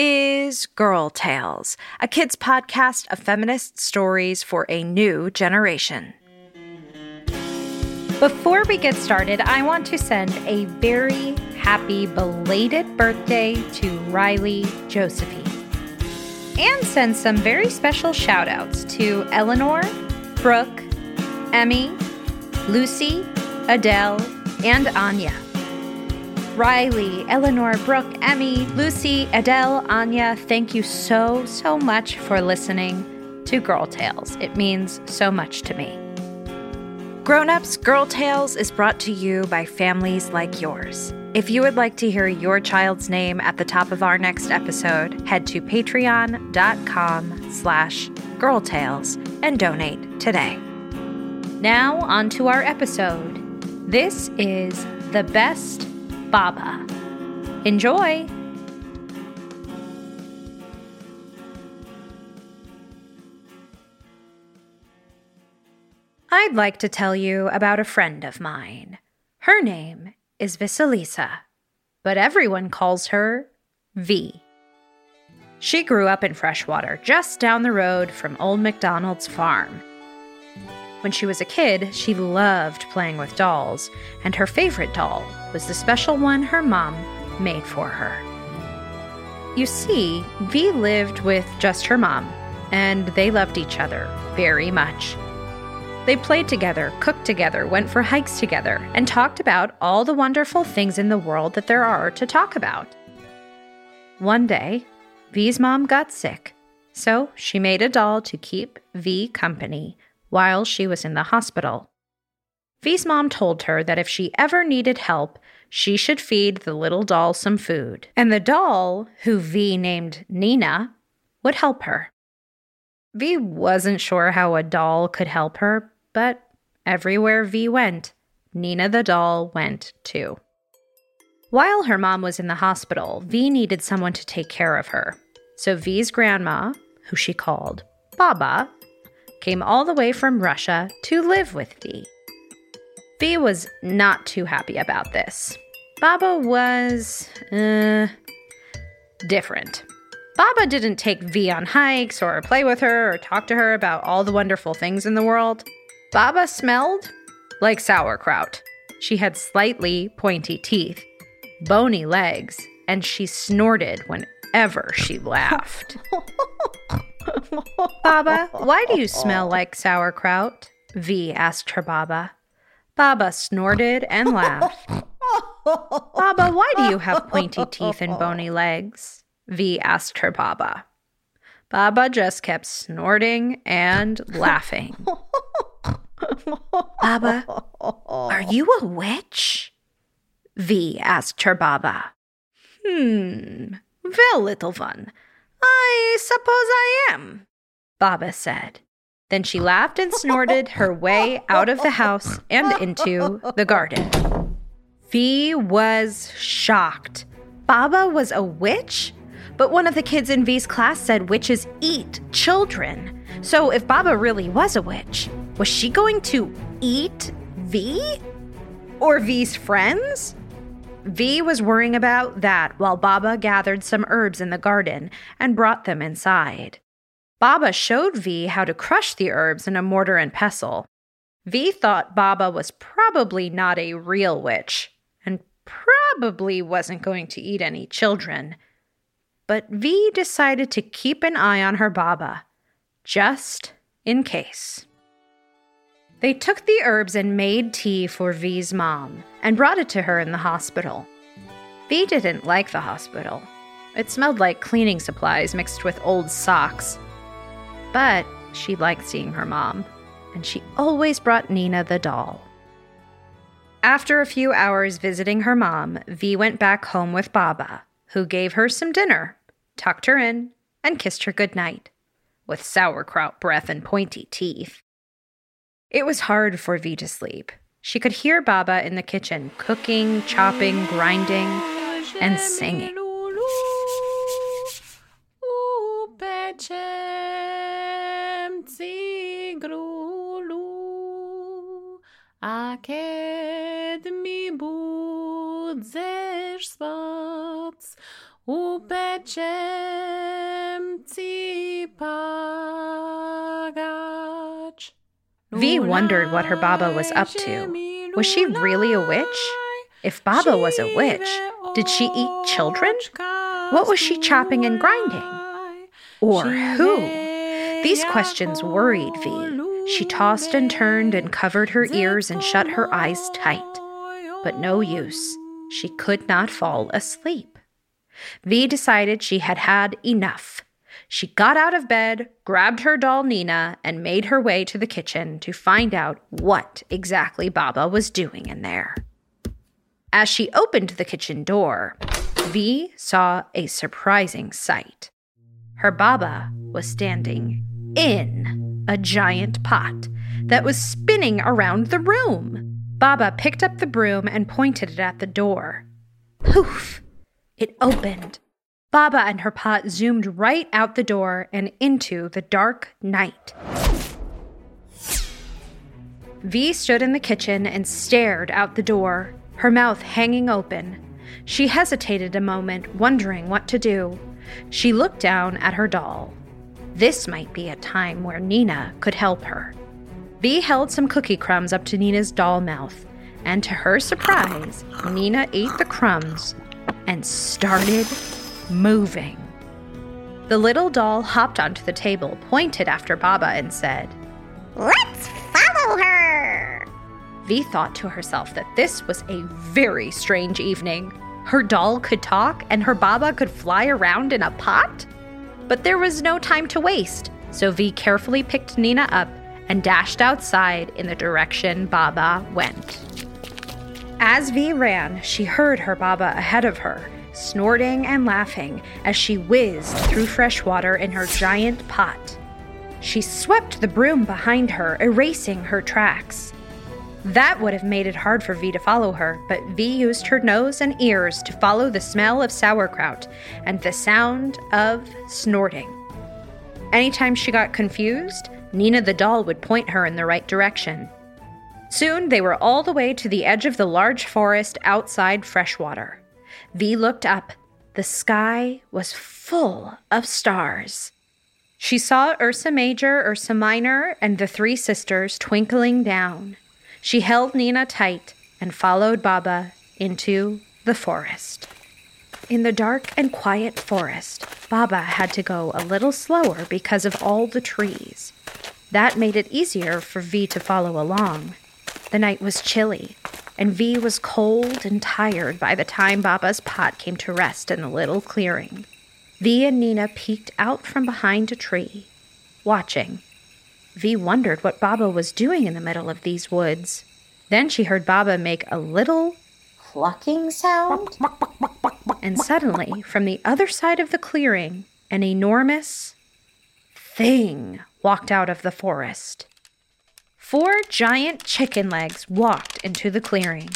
is Girl Tales, a kids' podcast of feminist stories for a new generation. Before we get started, I want to send a very happy belated birthday to Riley Josephine. And send some very special shout outs to Eleanor, Brooke, Emmy, Lucy, Adele, and Anya. Riley, Eleanor, Brooke, Emmy, Lucy, Adele, Anya, thank you so, so much for listening to Girl Tales. It means so much to me. Grown Ups, Girl Tales is brought to you by families like yours. If you would like to hear your child's name at the top of our next episode, head to patreon.com slash girltales and donate today. Now on to our episode. This is The Best Baba. Enjoy! I'd like to tell you about a friend of mine. Her name is Vasilisa, but everyone calls her V. She grew up in Freshwater, just down the road from Old MacDonald's farm. When she was a kid, she loved playing with dolls, and her favorite doll was the special one her mom made for her. You see, V lived with just her mom, and they loved each other very much. They played together, cooked together, went for hikes together, and talked about all the wonderful things in the world that there are to talk about. One day, V's mom got sick, so she made a doll to keep V company while she was in the hospital. V's mom told her that if she ever needed help, she should feed the little doll some food, and the doll, who V named Nina, would help her. V wasn't sure how a doll could help her, but everywhere V went, Nina the doll went too. While her mom was in the hospital, V needed someone to take care of her. So V's grandma, who she called Baba, came all the way from Russia to live with V. V was not too happy about this. Baba was, uh, different. Baba didn't take V on hikes or play with her or talk to her about all the wonderful things in the world. Baba smelled like sauerkraut. She had slightly pointy teeth, bony legs, and she snorted whenever she laughed. Baba, why do you smell like sauerkraut? V asked her Baba. Baba snorted and laughed. Baba, why do you have pointy teeth and bony legs? V asked her Baba. Baba just kept snorting and laughing. Baba, are you a witch? V asked her Baba. Hmm, well, little one, I suppose I am, Baba said. Then she laughed and snorted her way out of the house and into the garden. V was shocked. Baba was a witch? But one of the kids in V's class said witches eat children. So if Baba really was a witch, was she going to eat V? Or V's friends? V was worrying about that while Baba gathered some herbs in the garden and brought them inside. Baba showed V how to crush the herbs in a mortar and pestle. V thought Baba was probably not a real witch and probably wasn't going to eat any children. But V decided to keep an eye on her Baba, just in case. They took the herbs and made tea for V's mom and brought it to her in the hospital. V didn't like the hospital. It smelled like cleaning supplies mixed with old socks but she liked seeing her mom, and she always brought Nina the doll. After a few hours visiting her mom, V went back home with Baba, who gave her some dinner, tucked her in, and kissed her goodnight, with sauerkraut breath and pointy teeth. It was hard for V to sleep. She could hear Baba in the kitchen, cooking, chopping, grinding, and singing. Upeczem ci pagać. V wondered what her Baba was up to. Was she really a witch? If Baba was a witch, did she eat children? What was she chopping and grinding? Or who? These questions worried V. She tossed and turned and covered her ears and shut her eyes tight. But no use. She could not fall asleep. V decided she had had enough. She got out of bed, grabbed her doll Nina, and made her way to the kitchen to find out what exactly Baba was doing in there. As she opened the kitchen door, V saw a surprising sight. Her Baba was standing in a giant pot that was spinning around the room. Baba picked up the broom and pointed it at the door. Poof! It opened. Baba and her pot zoomed right out the door and into the dark night. V stood in the kitchen and stared out the door, her mouth hanging open. She hesitated a moment, wondering what to do. She looked down at her doll. This might be a time where Nina could help her. V held some cookie crumbs up to Nina's doll mouth, and to her surprise, Nina ate the crumbs and started moving. The little doll hopped onto the table, pointed after Baba, and said, Let's follow her! V thought to herself that this was a very strange evening. Her doll could talk, and her Baba could fly around in a pot? But there was no time to waste, so V carefully picked Nina up and dashed outside in the direction Baba went. As V ran, she heard her Baba ahead of her, snorting and laughing as she whizzed through Freshwater in her giant pot. She swept the broom behind her, erasing her tracks. That would have made it hard for V to follow her, but V used her nose and ears to follow the smell of sauerkraut and the sound of snorting. Anytime she got confused, Nina the doll would point her in the right direction. Soon they were all the way to the edge of the large forest outside Freshwater. V looked up. The sky was full of stars. She saw Ursa Major, Ursa Minor, and the three sisters twinkling down. She held Nina tight and followed Baba into the forest. In the dark and quiet forest, Baba had to go a little slower because of all the trees. That made it easier for V to follow along. The night was chilly, and V was cold and tired by the time Baba's pot came to rest in the little clearing. V and Nina peeked out from behind a tree, watching. V wondered what Baba was doing in the middle of these woods. Then she heard Baba make a little clucking sound. And suddenly, from the other side of the clearing, an enormous thing walked out of the forest. Four giant chicken legs walked into the clearing.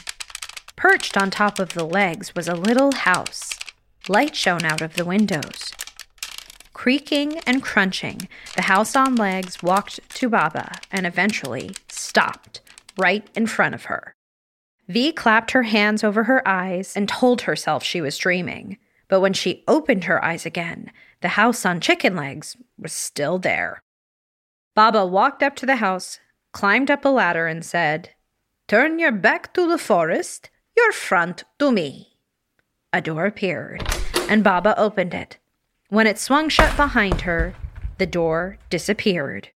Perched on top of the legs was a little house. Light shone out of the windows. Creaking and crunching, the house on legs walked to Baba and eventually stopped right in front of her. V clapped her hands over her eyes and told herself she was dreaming. But when she opened her eyes again, the house on chicken legs was still there. Baba walked up to the house, climbed up a ladder, and said, Turn your back to the forest, your front to me. A door appeared, and Baba opened it. When it swung shut behind her, the door disappeared.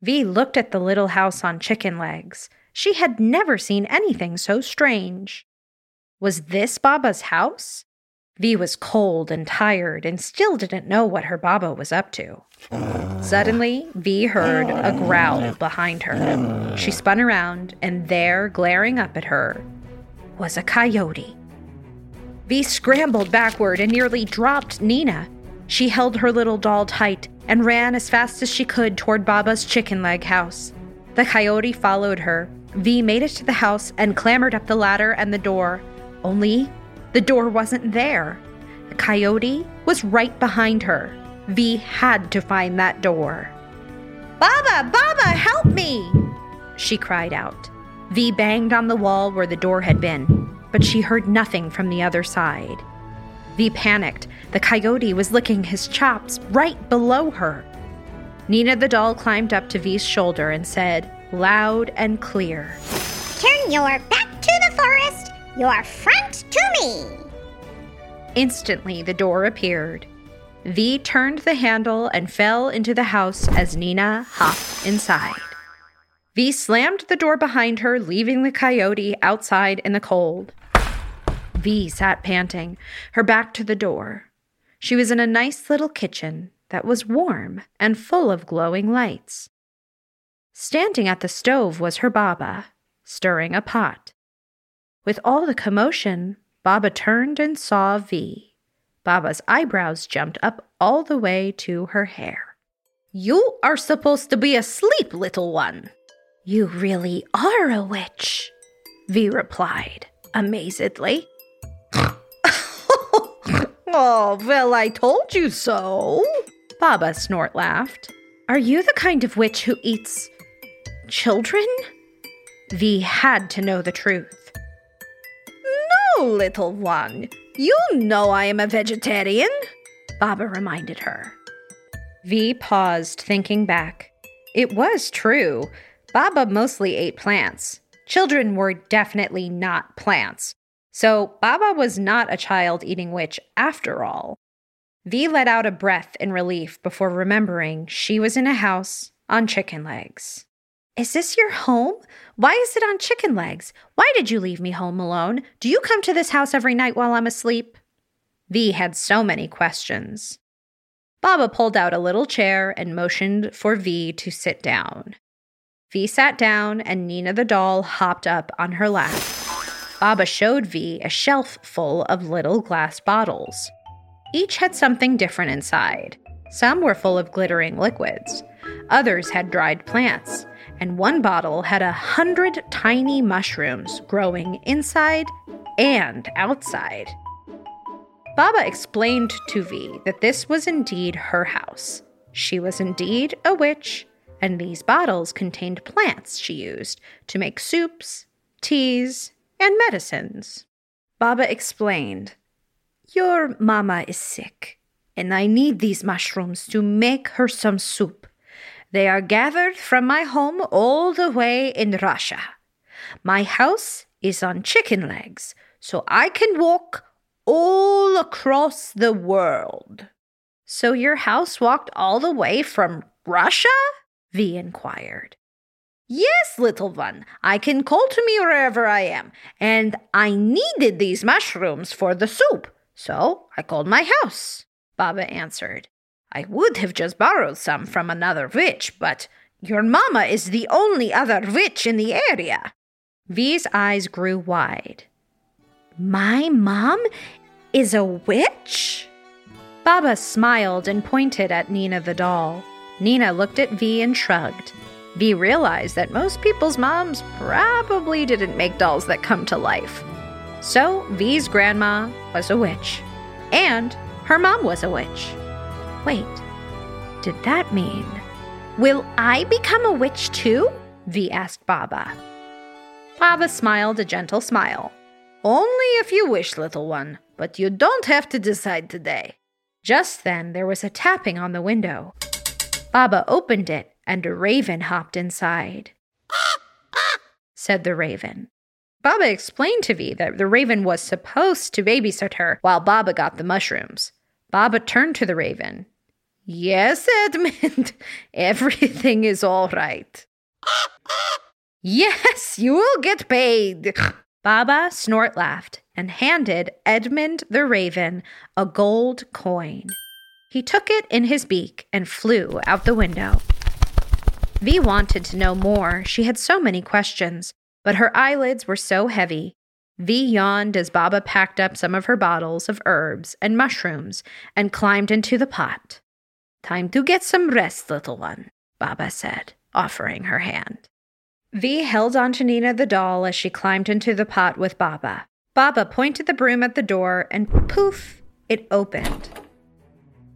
V looked at the little house on chicken legs. She had never seen anything so strange. Was this Baba's house? V was cold and tired and still didn't know what her Baba was up to. Suddenly, V heard a growl behind her. She spun around, and there, glaring up at her, was a coyote. V scrambled backward and nearly dropped Nina. She held her little doll tight and ran as fast as she could toward Baba's chicken leg house. The coyote followed her. V made it to the house and clambered up the ladder and the door. Only the door wasn't there. The coyote was right behind her. V had to find that door. Baba, Baba, help me! She cried out. V banged on the wall where the door had been, but she heard nothing from the other side. V panicked. The coyote was licking his chops right below her. Nina the doll climbed up to V's shoulder and said, loud and clear, Turn your back to the forest, your front to me. Instantly, the door appeared. V turned the handle and fell into the house as Nina hopped inside. V slammed the door behind her, leaving the coyote outside in the cold. V sat panting, her back to the door. She was in a nice little kitchen that was warm and full of glowing lights. Standing at the stove was her Baba, stirring a pot. With all the commotion, Baba turned and saw V. Baba's eyebrows jumped up all the way to her hair. You are supposed to be asleep, little one. You really are a witch, V replied, amazedly. oh, well, I told you so. Baba snort laughed. Are you the kind of witch who eats children? V had to know the truth. No, little one. You know I am a vegetarian, Baba reminded her. V paused, thinking back. It was true. Baba mostly ate plants. Children were definitely not plants. So Baba was not a child eating witch after all. V let out a breath in relief before remembering she was in a house on chicken legs. Is this your home? Why is it on chicken legs? Why did you leave me home alone? Do you come to this house every night while I'm asleep? V had so many questions. Baba pulled out a little chair and motioned for V to sit down. V sat down and Nina the doll hopped up on her lap. Baba showed V a shelf full of little glass bottles. Each had something different inside. Some were full of glittering liquids, others had dried plants, and one bottle had a hundred tiny mushrooms growing inside and outside. Baba explained to V that this was indeed her house. She was indeed a witch, and these bottles contained plants she used to make soups, teas, and medicines. Baba explained Your mama is sick, and I need these mushrooms to make her some soup. They are gathered from my home all the way in Russia. My house is on chicken legs, so I can walk all across the world. So your house walked all the way from Russia? V inquired. Yes, little one, I can call to me wherever I am, and I needed these mushrooms for the soup, so I called my house, Baba answered. I would have just borrowed some from another witch, but your mamma is the only other witch in the area. V's eyes grew wide. My mom is a witch? Baba smiled and pointed at Nina the doll. Nina looked at V and shrugged. V realized that most people's moms probably didn't make dolls that come to life. So V's grandma was a witch, and her mom was a witch. Wait, did that mean? Will I become a witch too? V asked Baba. Baba smiled a gentle smile. Only if you wish, little one, but you don't have to decide today. Just then there was a tapping on the window. Baba opened it and a raven hopped inside. Ah said the raven. Baba explained to V that the raven was supposed to babysit her while Baba got the mushrooms. Baba turned to the raven. Yes, Edmund, everything is all right. yes, you will get paid. Baba snort laughed and handed Edmund the raven a gold coin. He took it in his beak and flew out the window. V wanted to know more. She had so many questions, but her eyelids were so heavy. V yawned as Baba packed up some of her bottles of herbs and mushrooms and climbed into the pot. Time to get some rest, little one, Baba said, offering her hand. V held on to Nina the doll as she climbed into the pot with Baba. Baba pointed the broom at the door and poof, it opened.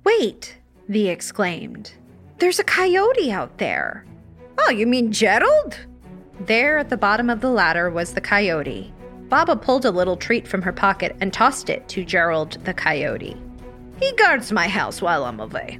Wait, V exclaimed. There's a coyote out there. Oh, you mean Gerald? There at the bottom of the ladder was the coyote. Baba pulled a little treat from her pocket and tossed it to Gerald the coyote. He guards my house while I'm away.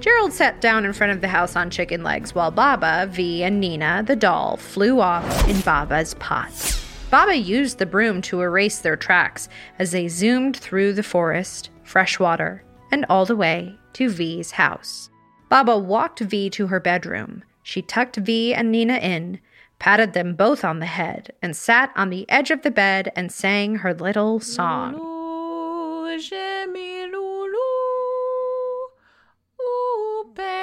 Gerald sat down in front of the house on chicken legs while Baba, V, and Nina, the doll, flew off in Baba's pot. Baba used the broom to erase their tracks as they zoomed through the forest, Freshwater, and all the way to V's house. Baba walked V to her bedroom. She tucked V and Nina in, patted them both on the head, and sat on the edge of the bed and sang her little song.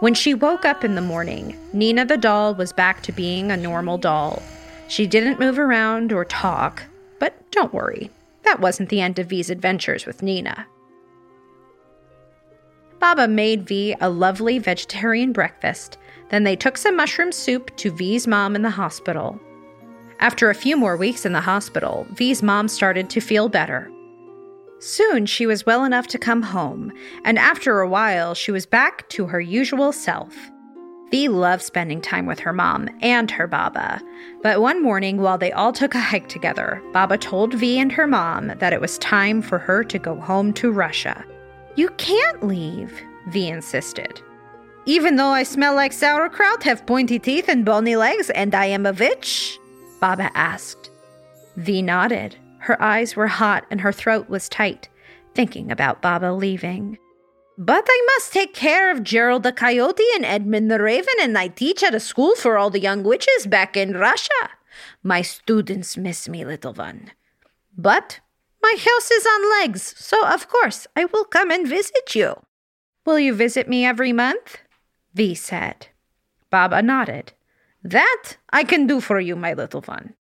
When she woke up in the morning, Nina the doll was back to being a normal doll. She didn't move around or talk, but don't worry, that wasn't the end of V's adventures with Nina. Baba made V a lovely vegetarian breakfast, then they took some mushroom soup to V's mom in the hospital. After a few more weeks in the hospital, V's mom started to feel better. Soon she was well enough to come home, and after a while she was back to her usual self. V loved spending time with her mom and her Baba, but one morning while they all took a hike together, Baba told V and her mom that it was time for her to go home to Russia. You can't leave, V insisted. Even though I smell like sauerkraut, have pointy teeth and bony legs, and I am a witch? Baba asked. V nodded. Her eyes were hot and her throat was tight, thinking about Baba leaving. But I must take care of Gerald the Coyote and Edmund the Raven, and I teach at a school for all the young witches back in Russia. My students miss me, little one. But my house is on legs, so of course I will come and visit you. Will you visit me every month? V said. Baba nodded. That I can do for you, my little one.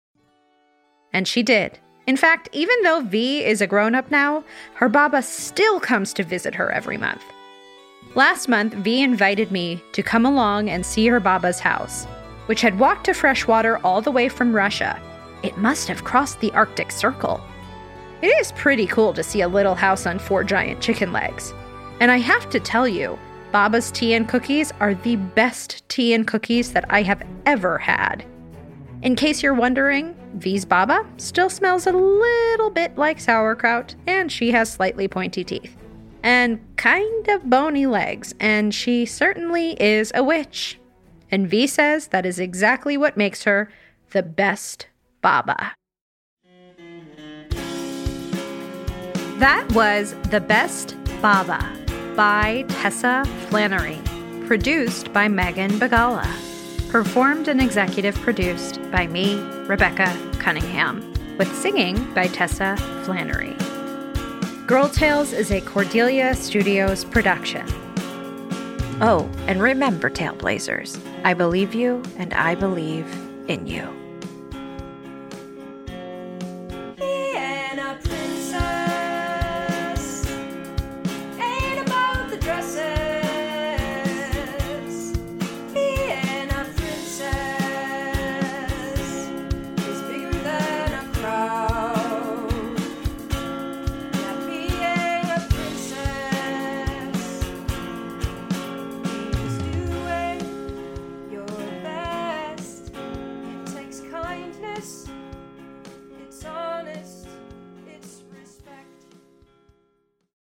And she did. In fact, even though V is a grown up now, her Baba still comes to visit her every month. Last month, V invited me to come along and see her Baba's house, which had walked to Freshwater all the way from Russia. It must have crossed the Arctic Circle. It is pretty cool to see a little house on four giant chicken legs. And I have to tell you, Baba's tea and cookies are the best tea and cookies that I have ever had. In case you're wondering, V's Baba still smells a little bit like sauerkraut, and she has slightly pointy teeth. And kind of bony legs, and she certainly is a witch. And V says that is exactly what makes her the best Baba. That was The Best Baba by Tessa Flannery, produced by Megan Bagala, performed and executive produced by me, Rebecca Cunningham, with singing by Tessa Flannery. Girl Tales is a Cordelia Studios production. Oh, and remember, Tailblazers, I believe you and I believe in you.